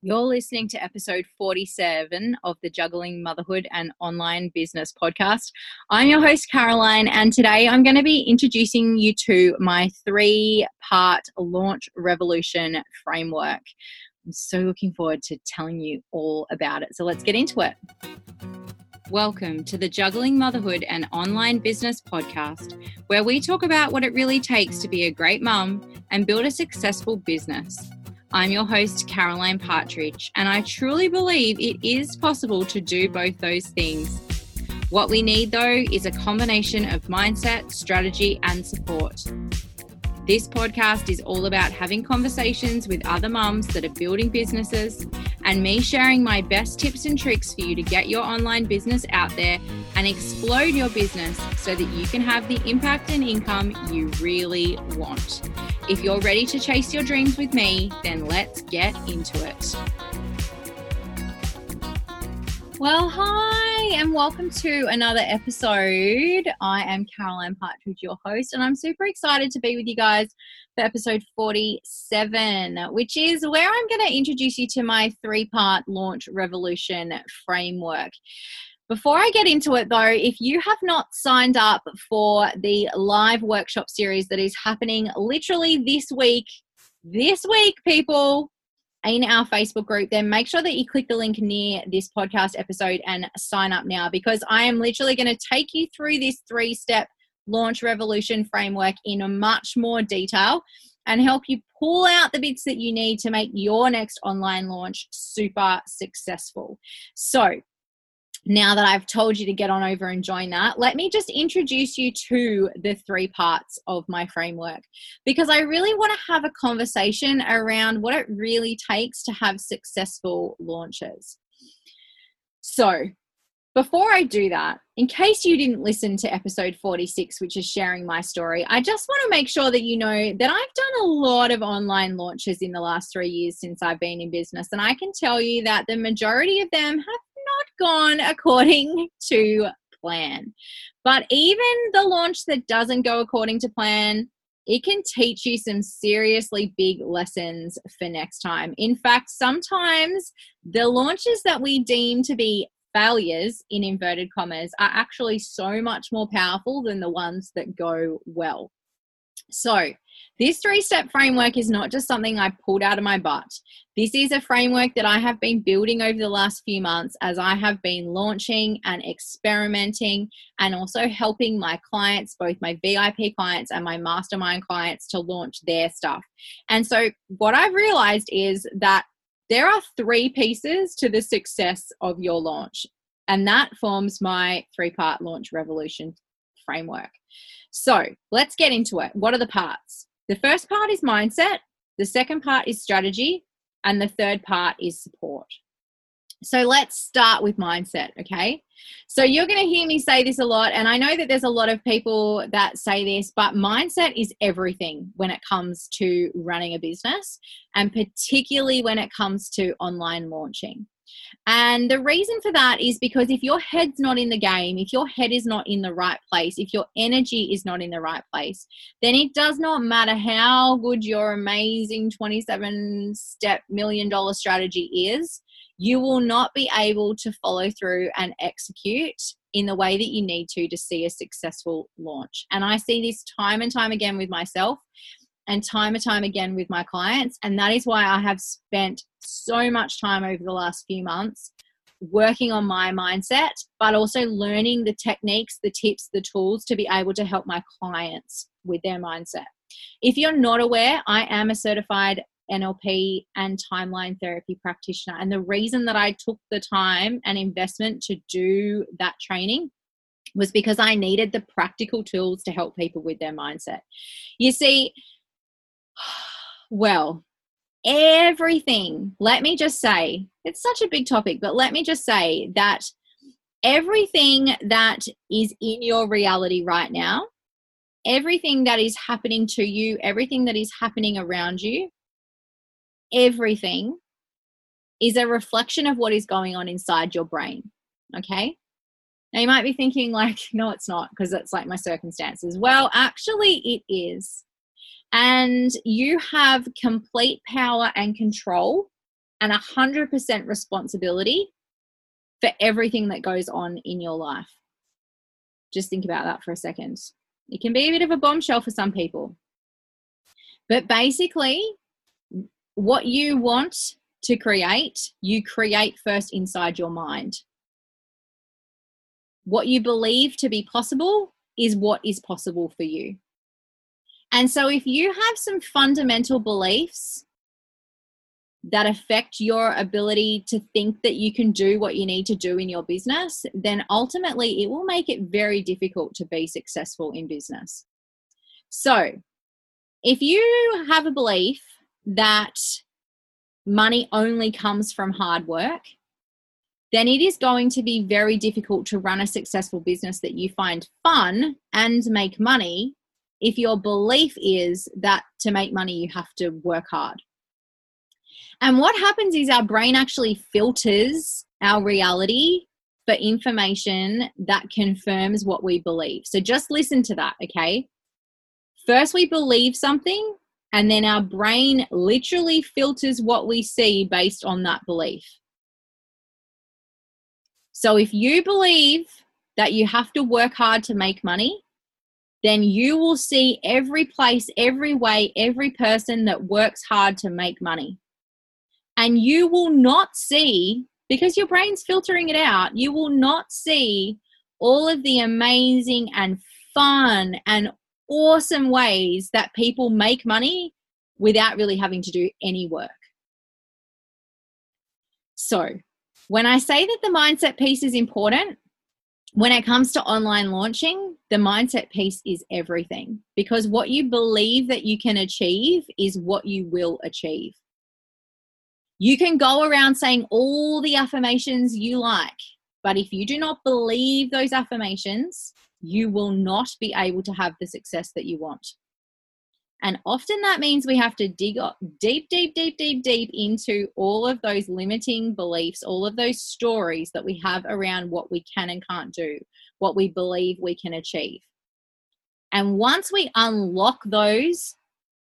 You're listening to episode 47 of the Juggling Motherhood and Online Business podcast. I'm your host, Caroline, and today I'm going to be introducing you to my three part launch revolution framework. I'm so looking forward to telling you all about it. So let's get into it. Welcome to the Juggling Motherhood and Online Business podcast, where we talk about what it really takes to be a great mum and build a successful business. I'm your host, Caroline Partridge, and I truly believe it is possible to do both those things. What we need, though, is a combination of mindset, strategy, and support. This podcast is all about having conversations with other mums that are building businesses and me sharing my best tips and tricks for you to get your online business out there and explode your business so that you can have the impact and income you really want. If you're ready to chase your dreams with me, then let's get into it. Well, hi, and welcome to another episode. I am Caroline Partridge, your host, and I'm super excited to be with you guys for episode 47, which is where I'm going to introduce you to my three part launch revolution framework. Before I get into it, though, if you have not signed up for the live workshop series that is happening literally this week, this week, people, in our Facebook group, then make sure that you click the link near this podcast episode and sign up now because I am literally going to take you through this three step launch revolution framework in much more detail and help you pull out the bits that you need to make your next online launch super successful. So, now that I've told you to get on over and join that, let me just introduce you to the three parts of my framework because I really want to have a conversation around what it really takes to have successful launches. So, before I do that, in case you didn't listen to episode 46, which is sharing my story, I just want to make sure that you know that I've done a lot of online launches in the last three years since I've been in business. And I can tell you that the majority of them have gone according to plan. But even the launch that doesn't go according to plan, it can teach you some seriously big lessons for next time. In fact, sometimes the launches that we deem to be failures in inverted commas are actually so much more powerful than the ones that go well. So, this three step framework is not just something I pulled out of my butt. This is a framework that I have been building over the last few months as I have been launching and experimenting and also helping my clients, both my VIP clients and my mastermind clients, to launch their stuff. And so, what I've realized is that there are three pieces to the success of your launch, and that forms my three part launch revolution framework. So, let's get into it. What are the parts? The first part is mindset, the second part is strategy, and the third part is support. So let's start with mindset, okay? So you're going to hear me say this a lot, and I know that there's a lot of people that say this, but mindset is everything when it comes to running a business, and particularly when it comes to online launching. And the reason for that is because if your head's not in the game, if your head is not in the right place, if your energy is not in the right place, then it does not matter how good your amazing 27 step million dollar strategy is, you will not be able to follow through and execute in the way that you need to to see a successful launch. And I see this time and time again with myself and time and time again with my clients. And that is why I have spent so much time over the last few months working on my mindset, but also learning the techniques, the tips, the tools to be able to help my clients with their mindset. If you're not aware, I am a certified NLP and timeline therapy practitioner. And the reason that I took the time and investment to do that training was because I needed the practical tools to help people with their mindset. You see, well, everything, let me just say, it's such a big topic, but let me just say that everything that is in your reality right now, everything that is happening to you, everything that is happening around you, everything is a reflection of what is going on inside your brain. Okay. Now you might be thinking, like, no, it's not because it's like my circumstances. Well, actually, it is and you have complete power and control and 100% responsibility for everything that goes on in your life. Just think about that for a second. It can be a bit of a bombshell for some people. But basically, what you want to create, you create first inside your mind. What you believe to be possible is what is possible for you. And so, if you have some fundamental beliefs that affect your ability to think that you can do what you need to do in your business, then ultimately it will make it very difficult to be successful in business. So, if you have a belief that money only comes from hard work, then it is going to be very difficult to run a successful business that you find fun and make money if your belief is that to make money you have to work hard. And what happens is our brain actually filters our reality for information that confirms what we believe. So just listen to that, okay? First, we believe something, and then our brain literally filters what we see based on that belief. So if you believe that you have to work hard to make money, then you will see every place, every way, every person that works hard to make money. And you will not see, because your brain's filtering it out, you will not see all of the amazing and fun and awesome ways that people make money without really having to do any work. So, when I say that the mindset piece is important, when it comes to online launching, the mindset piece is everything because what you believe that you can achieve is what you will achieve. You can go around saying all the affirmations you like, but if you do not believe those affirmations, you will not be able to have the success that you want. And often that means we have to dig deep, deep, deep, deep, deep into all of those limiting beliefs, all of those stories that we have around what we can and can't do, what we believe we can achieve. And once we unlock those,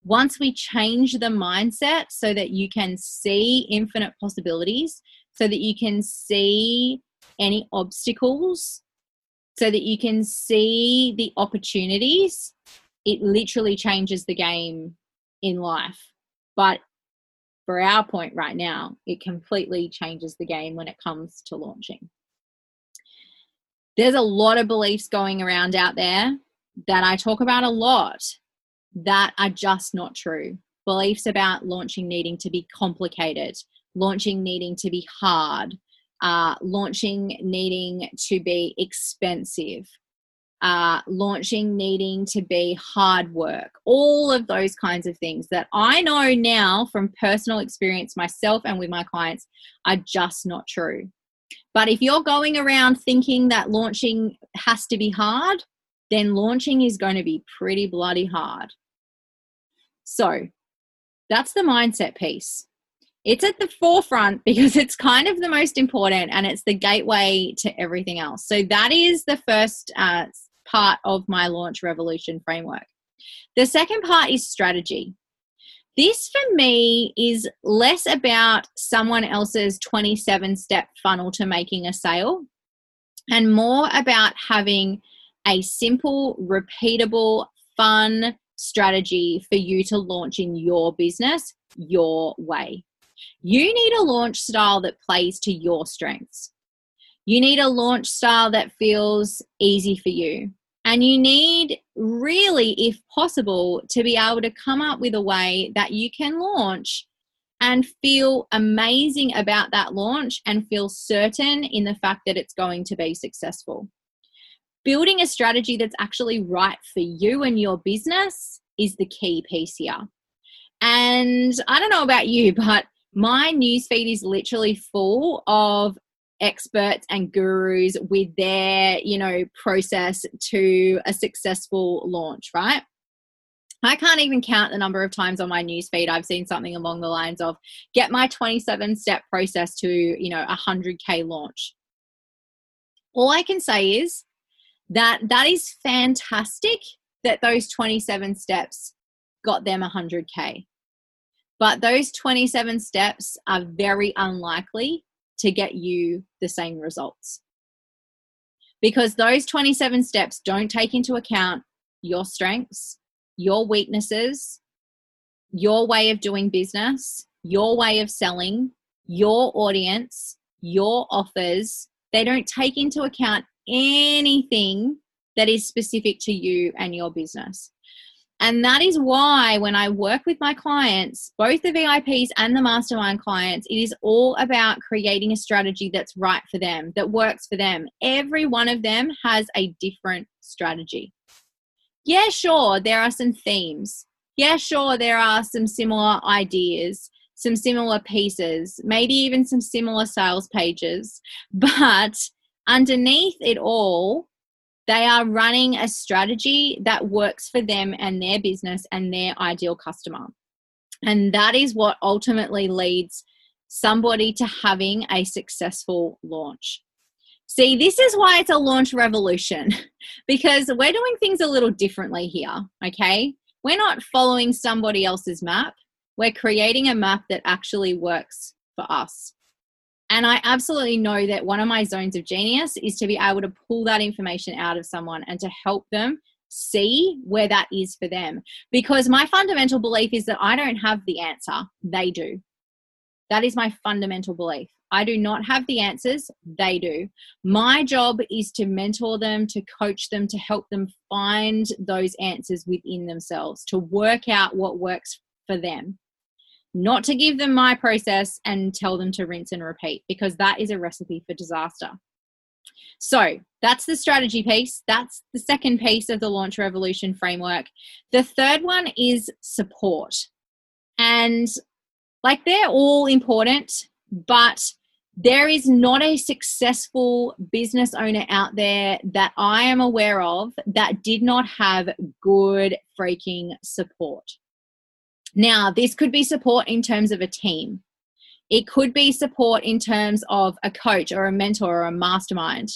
once we change the mindset so that you can see infinite possibilities, so that you can see any obstacles, so that you can see the opportunities, it literally changes the game in life. But for our point right now, it completely changes the game when it comes to launching. There's a lot of beliefs going around out there that I talk about a lot that are just not true. Beliefs about launching needing to be complicated, launching needing to be hard, uh, launching needing to be expensive, uh, launching needing to be hard work, all of those kinds of things that I know now from personal experience myself and with my clients are just not true. But if you're going around thinking that launching has to be hard, then launching is going to be pretty bloody hard. So that's the mindset piece. It's at the forefront because it's kind of the most important and it's the gateway to everything else. So that is the first uh, part of my launch revolution framework. The second part is strategy. This for me is less about someone else's 27 step funnel to making a sale and more about having a simple, repeatable, fun strategy for you to launch in your business your way. You need a launch style that plays to your strengths. You need a launch style that feels easy for you. And you need, really, if possible, to be able to come up with a way that you can launch and feel amazing about that launch and feel certain in the fact that it's going to be successful. Building a strategy that's actually right for you and your business is the key piece here. And I don't know about you, but my newsfeed is literally full of experts and gurus with their, you know, process to a successful launch, right? I can't even count the number of times on my newsfeed I've seen something along the lines of get my 27 step process to, you know, a 100k launch. All I can say is that that is fantastic that those 27 steps got them 100k. But those 27 steps are very unlikely to get you the same results. Because those 27 steps don't take into account your strengths, your weaknesses, your way of doing business, your way of selling, your audience, your offers. They don't take into account anything that is specific to you and your business. And that is why when I work with my clients, both the VIPs and the mastermind clients, it is all about creating a strategy that's right for them, that works for them. Every one of them has a different strategy. Yeah, sure, there are some themes. Yeah, sure, there are some similar ideas, some similar pieces, maybe even some similar sales pages. But underneath it all, they are running a strategy that works for them and their business and their ideal customer. And that is what ultimately leads somebody to having a successful launch. See, this is why it's a launch revolution because we're doing things a little differently here, okay? We're not following somebody else's map. We're creating a map that actually works for us. And I absolutely know that one of my zones of genius is to be able to pull that information out of someone and to help them see where that is for them. Because my fundamental belief is that I don't have the answer, they do. That is my fundamental belief. I do not have the answers, they do. My job is to mentor them, to coach them, to help them find those answers within themselves, to work out what works for them not to give them my process and tell them to rinse and repeat because that is a recipe for disaster. So that's the strategy piece. That's the second piece of the Launch Revolution framework. The third one is support. And like they're all important, but there is not a successful business owner out there that I am aware of that did not have good freaking support. Now, this could be support in terms of a team. It could be support in terms of a coach or a mentor or a mastermind.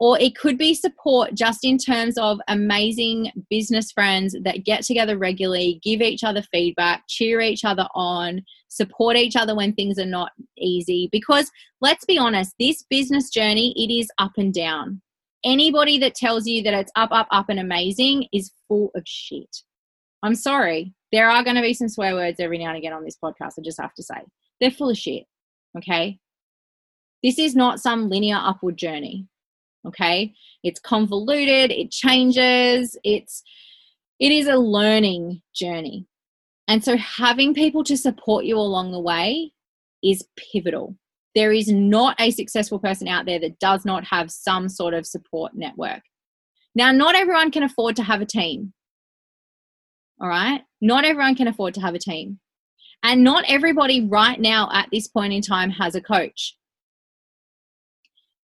Or it could be support just in terms of amazing business friends that get together regularly, give each other feedback, cheer each other on, support each other when things are not easy. Because let's be honest, this business journey, it is up and down. Anybody that tells you that it's up, up, up and amazing is full of shit. I'm sorry there are going to be some swear words every now and again on this podcast. I just have to say they're full of shit. Okay. This is not some linear upward journey. Okay. It's convoluted, it changes, it's, it is a learning journey. And so having people to support you along the way is pivotal. There is not a successful person out there that does not have some sort of support network. Now, not everyone can afford to have a team. All right. Not everyone can afford to have a team. And not everybody right now at this point in time has a coach.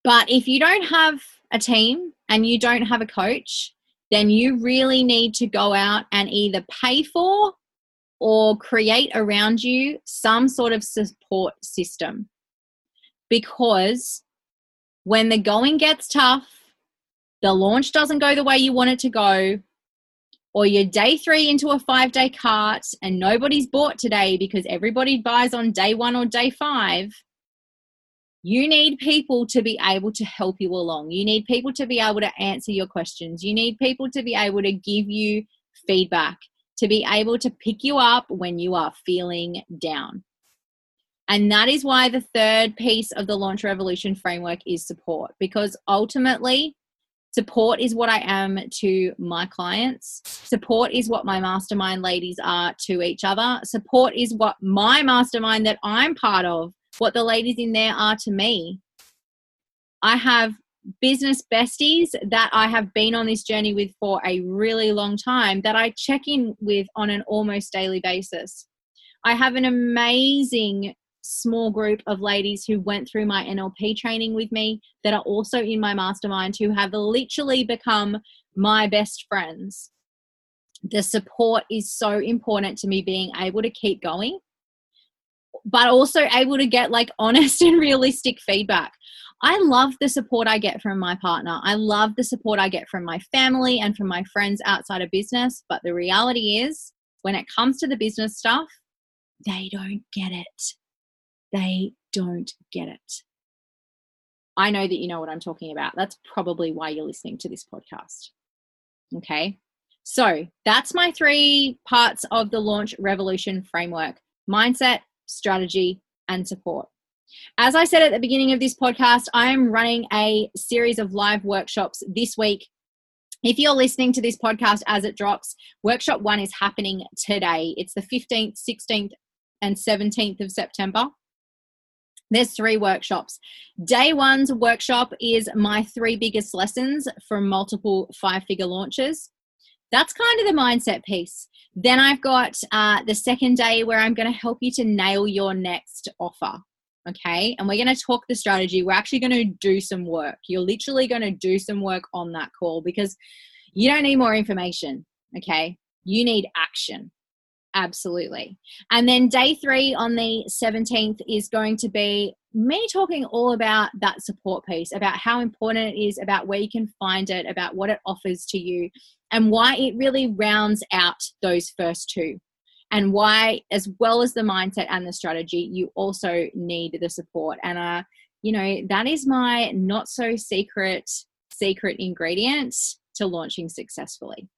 But if you don't have a team and you don't have a coach, then you really need to go out and either pay for or create around you some sort of support system. Because when the going gets tough, the launch doesn't go the way you want it to go, or you're day three into a five day cart and nobody's bought today because everybody buys on day one or day five, you need people to be able to help you along. You need people to be able to answer your questions. You need people to be able to give you feedback, to be able to pick you up when you are feeling down. And that is why the third piece of the Launch Revolution framework is support, because ultimately, Support is what I am to my clients. Support is what my mastermind ladies are to each other. Support is what my mastermind that I'm part of, what the ladies in there are to me. I have business besties that I have been on this journey with for a really long time that I check in with on an almost daily basis. I have an amazing small group of ladies who went through my NLP training with me that are also in my mastermind who have literally become my best friends. The support is so important to me being able to keep going, but also able to get like honest and realistic feedback. I love the support I get from my partner. I love the support I get from my family and from my friends outside of business. But the reality is, when it comes to the business stuff, they don't get it. They don't get it. I know that you know what I'm talking about. That's probably why you're listening to this podcast. Okay. So that's my three parts of the launch revolution framework mindset, strategy, and support. As I said at the beginning of this podcast, I am running a series of live workshops this week. If you're listening to this podcast as it drops, workshop one is happening today. It's the 15th, 16th, and 17th of September. There's three workshops. Day one's workshop is my three biggest lessons from multiple five figure launches. That's kind of the mindset piece. Then I've got uh, the second day where I'm going to help you to nail your next offer. Okay. And we're going to talk the strategy. We're actually going to do some work. You're literally going to do some work on that call because you don't need more information. Okay. You need action. Absolutely. And then day three on the 17th is going to be me talking all about that support piece, about how important it is, about where you can find it, about what it offers to you, and why it really rounds out those first two. And why, as well as the mindset and the strategy, you also need the support. And, uh, you know, that is my not so secret, secret ingredient to launching successfully.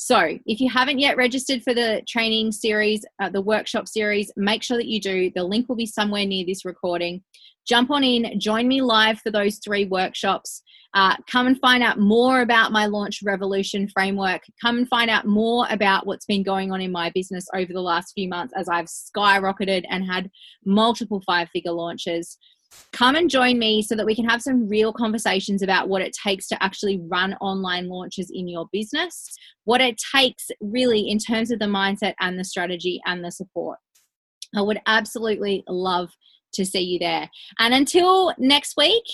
So, if you haven't yet registered for the training series, uh, the workshop series, make sure that you do. The link will be somewhere near this recording. Jump on in, join me live for those three workshops. Uh, come and find out more about my Launch Revolution framework. Come and find out more about what's been going on in my business over the last few months as I've skyrocketed and had multiple five figure launches come and join me so that we can have some real conversations about what it takes to actually run online launches in your business, what it takes really in terms of the mindset and the strategy and the support. I would absolutely love to see you there. And until next week,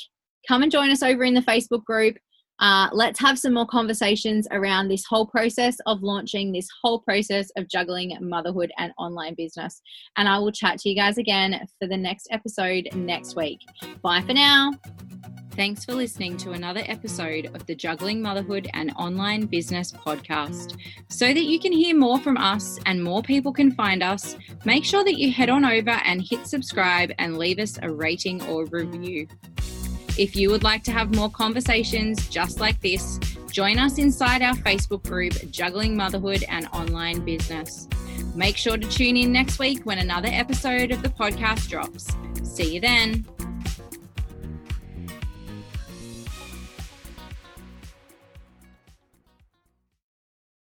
come and join us over in the Facebook group. Uh, let's have some more conversations around this whole process of launching, this whole process of juggling motherhood and online business. And I will chat to you guys again for the next episode next week. Bye for now. Thanks for listening to another episode of the Juggling Motherhood and Online Business podcast. So that you can hear more from us and more people can find us, make sure that you head on over and hit subscribe and leave us a rating or review. If you would like to have more conversations just like this, join us inside our Facebook group, Juggling Motherhood and Online Business. Make sure to tune in next week when another episode of the podcast drops. See you then.